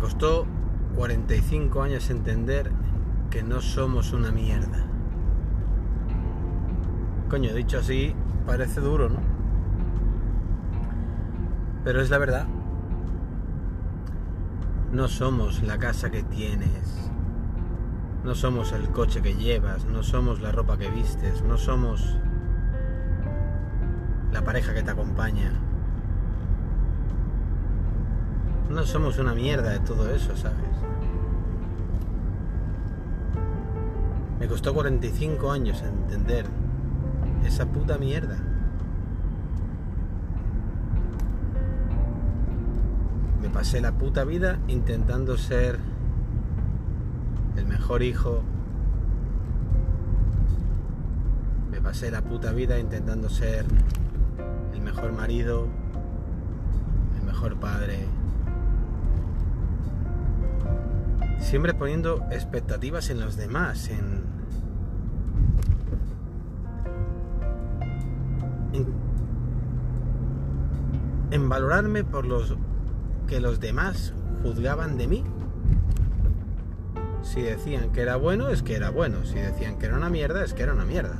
costó 45 años entender que no somos una mierda. Coño, dicho así, parece duro, ¿no? Pero es la verdad. No somos la casa que tienes. No somos el coche que llevas. No somos la ropa que vistes. No somos la pareja que te acompaña. No somos una mierda de todo eso, ¿sabes? Me costó 45 años entender esa puta mierda. Me pasé la puta vida intentando ser el mejor hijo. Me pasé la puta vida intentando ser el mejor marido, el mejor padre. Siempre poniendo expectativas en los demás, en, en, valorarme por los que los demás juzgaban de mí. Si decían que era bueno, es que era bueno. Si decían que era una mierda, es que era una mierda.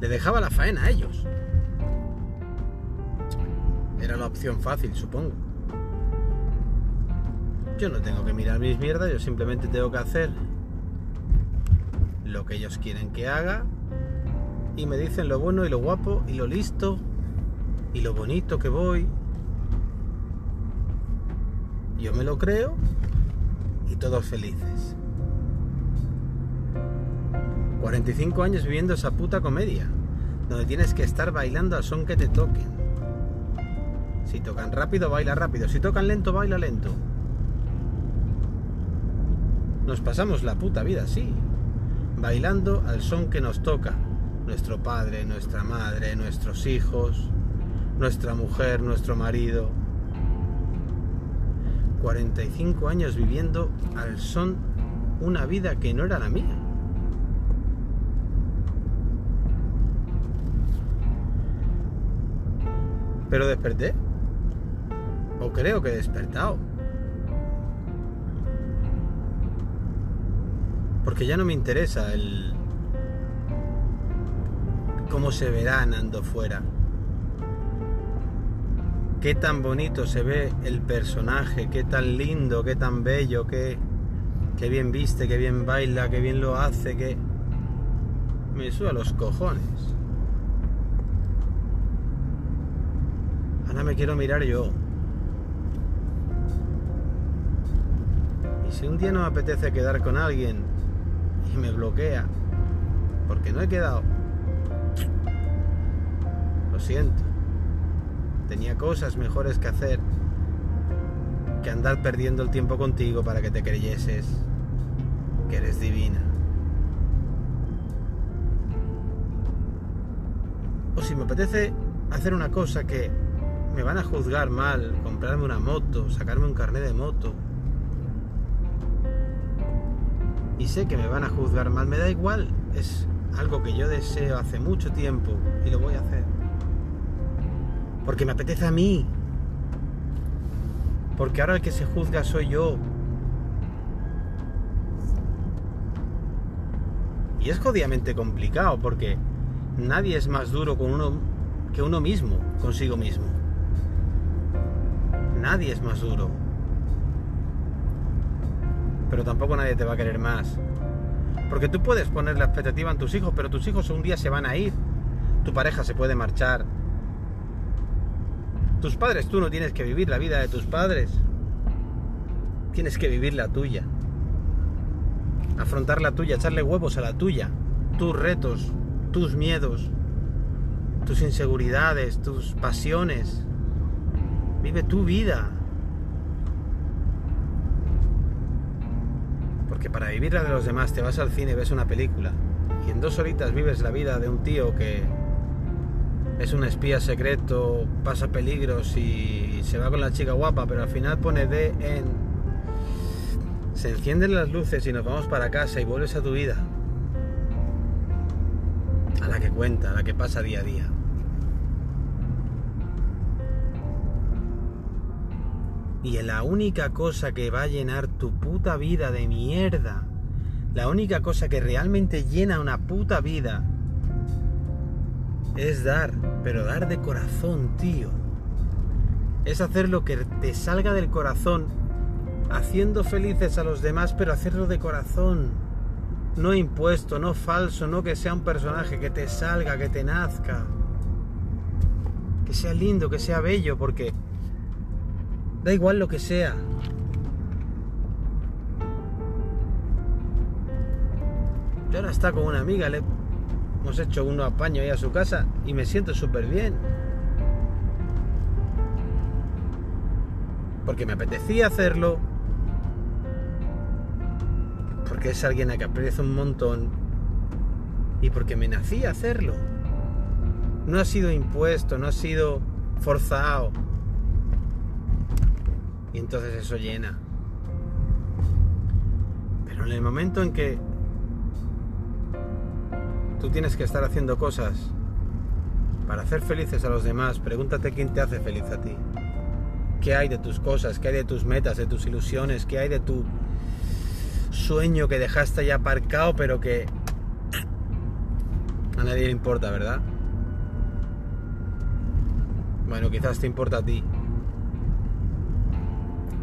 Le dejaba la faena a ellos. Era la opción fácil, supongo. Yo no tengo que mirar mis mierdas, yo simplemente tengo que hacer lo que ellos quieren que haga y me dicen lo bueno y lo guapo y lo listo y lo bonito que voy. Yo me lo creo y todos felices. 45 años viviendo esa puta comedia, donde tienes que estar bailando al son que te toquen. Si tocan rápido, baila rápido. Si tocan lento, baila lento. Nos pasamos la puta vida así, bailando al son que nos toca. Nuestro padre, nuestra madre, nuestros hijos, nuestra mujer, nuestro marido. 45 años viviendo al son una vida que no era la mía. Pero desperté. O creo que he despertado. Porque ya no me interesa el cómo se verá andando fuera. Qué tan bonito se ve el personaje, qué tan lindo, qué tan bello, qué, qué bien viste, qué bien baila, qué bien lo hace, que me suba los cojones. Ahora me quiero mirar yo. Y si un día no me apetece quedar con alguien me bloquea, porque no he quedado, lo siento. Tenía cosas mejores que hacer que andar perdiendo el tiempo contigo para que te creyeses que eres divina. O si me apetece hacer una cosa que me van a juzgar mal, comprarme una moto, sacarme un carnet de moto. Y sé que me van a juzgar mal, me da igual, es algo que yo deseo hace mucho tiempo y lo voy a hacer. Porque me apetece a mí. Porque ahora el que se juzga soy yo. Y es jodidamente complicado porque nadie es más duro con uno que uno mismo, consigo mismo. Nadie es más duro. Pero tampoco nadie te va a querer más. Porque tú puedes poner la expectativa en tus hijos, pero tus hijos un día se van a ir. Tu pareja se puede marchar. Tus padres, tú no tienes que vivir la vida de tus padres. Tienes que vivir la tuya. Afrontar la tuya, echarle huevos a la tuya. Tus retos, tus miedos, tus inseguridades, tus pasiones. Vive tu vida. Porque para vivir la de los demás te vas al cine ves una película. Y en dos horitas vives la vida de un tío que es un espía secreto, pasa peligros y se va con la chica guapa, pero al final pone D en... Se encienden las luces y nos vamos para casa y vuelves a tu vida. A la que cuenta, a la que pasa día a día. Y la única cosa que va a llenar tu puta vida de mierda, la única cosa que realmente llena una puta vida, es dar, pero dar de corazón, tío. Es hacer lo que te salga del corazón, haciendo felices a los demás, pero hacerlo de corazón. No impuesto, no falso, no que sea un personaje que te salga, que te nazca. Que sea lindo, que sea bello, porque Da igual lo que sea. Yo ahora está con una amiga, le hemos hecho uno apaño ahí a su casa y me siento súper bien. Porque me apetecía hacerlo. Porque es alguien a que aprecio un montón. Y porque me nacía hacerlo. No ha sido impuesto, no ha sido forzado y entonces eso llena. Pero en el momento en que tú tienes que estar haciendo cosas para hacer felices a los demás, pregúntate quién te hace feliz a ti. ¿Qué hay de tus cosas? ¿Qué hay de tus metas, de tus ilusiones? ¿Qué hay de tu sueño que dejaste ya aparcado pero que a nadie le importa, ¿verdad? Bueno, quizás te importa a ti.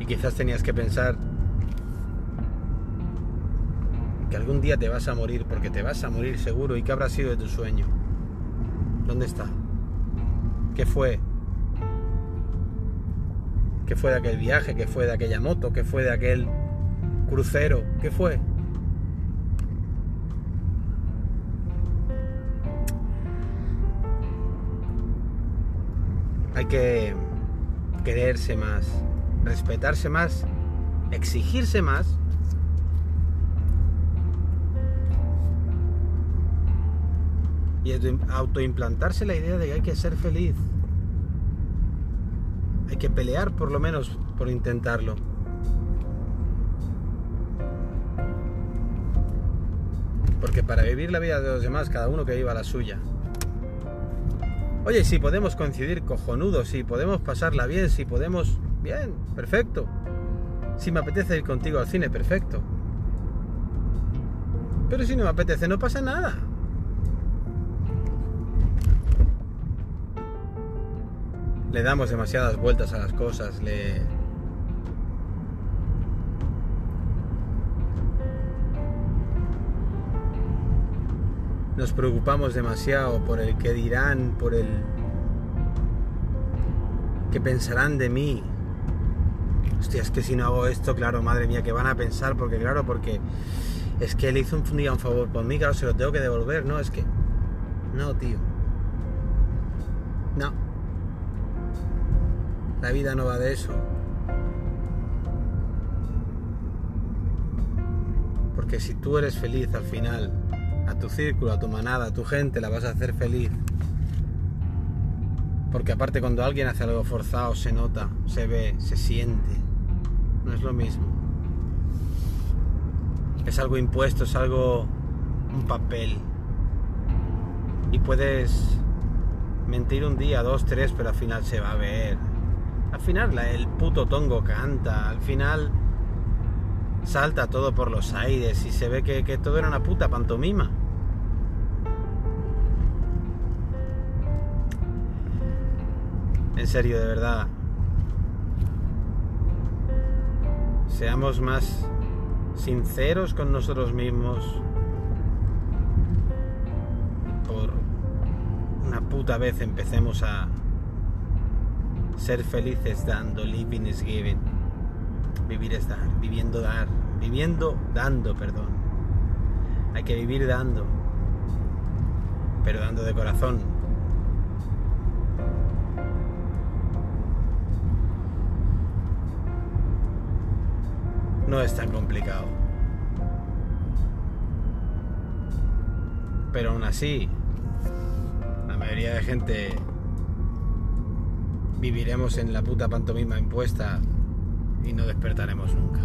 Y quizás tenías que pensar que algún día te vas a morir, porque te vas a morir seguro. ¿Y qué habrá sido de tu sueño? ¿Dónde está? ¿Qué fue? ¿Qué fue de aquel viaje? ¿Qué fue de aquella moto? ¿Qué fue de aquel crucero? ¿Qué fue? Hay que quererse más, respetarse más, exigirse más. Y autoimplantarse la idea de que hay que ser feliz. Hay que pelear por lo menos por intentarlo. Porque para vivir la vida de los demás, cada uno que viva la suya. Oye, si podemos coincidir cojonudos, si podemos pasarla bien, si podemos Bien, perfecto. Si me apetece ir contigo al cine, perfecto. Pero si no me apetece, no pasa nada. Le damos demasiadas vueltas a las cosas, le... Nos preocupamos demasiado por el que dirán, por el que pensarán de mí, hostia, es que si no hago esto, claro, madre mía, que van a pensar? Porque claro, porque es que él hizo un día un favor por mí, claro, se lo tengo que devolver, ¿no? Es que... No, tío. No. La vida no va de eso. Porque si tú eres feliz al final, a tu círculo, a tu manada, a tu gente, la vas a hacer feliz. Porque aparte cuando alguien hace algo forzado se nota, se ve, se siente no es lo mismo. Es algo impuesto, es algo, un papel. Y puedes mentir un día, dos, tres, pero al final se va a ver. Al final el puto tongo canta, al final salta todo por los aires y se ve que, que todo era una puta pantomima. En serio, de verdad, seamos más sinceros con nosotros mismos. Por una puta vez empecemos a ser felices dando, living is giving. Vivir es dar, viviendo dar, viviendo dando, perdón. Hay que vivir dando, pero dando de corazón, no es tan complicado. Pero aún así, la mayoría de gente viviremos en la puta pantomima impuesta y no despertaremos nunca.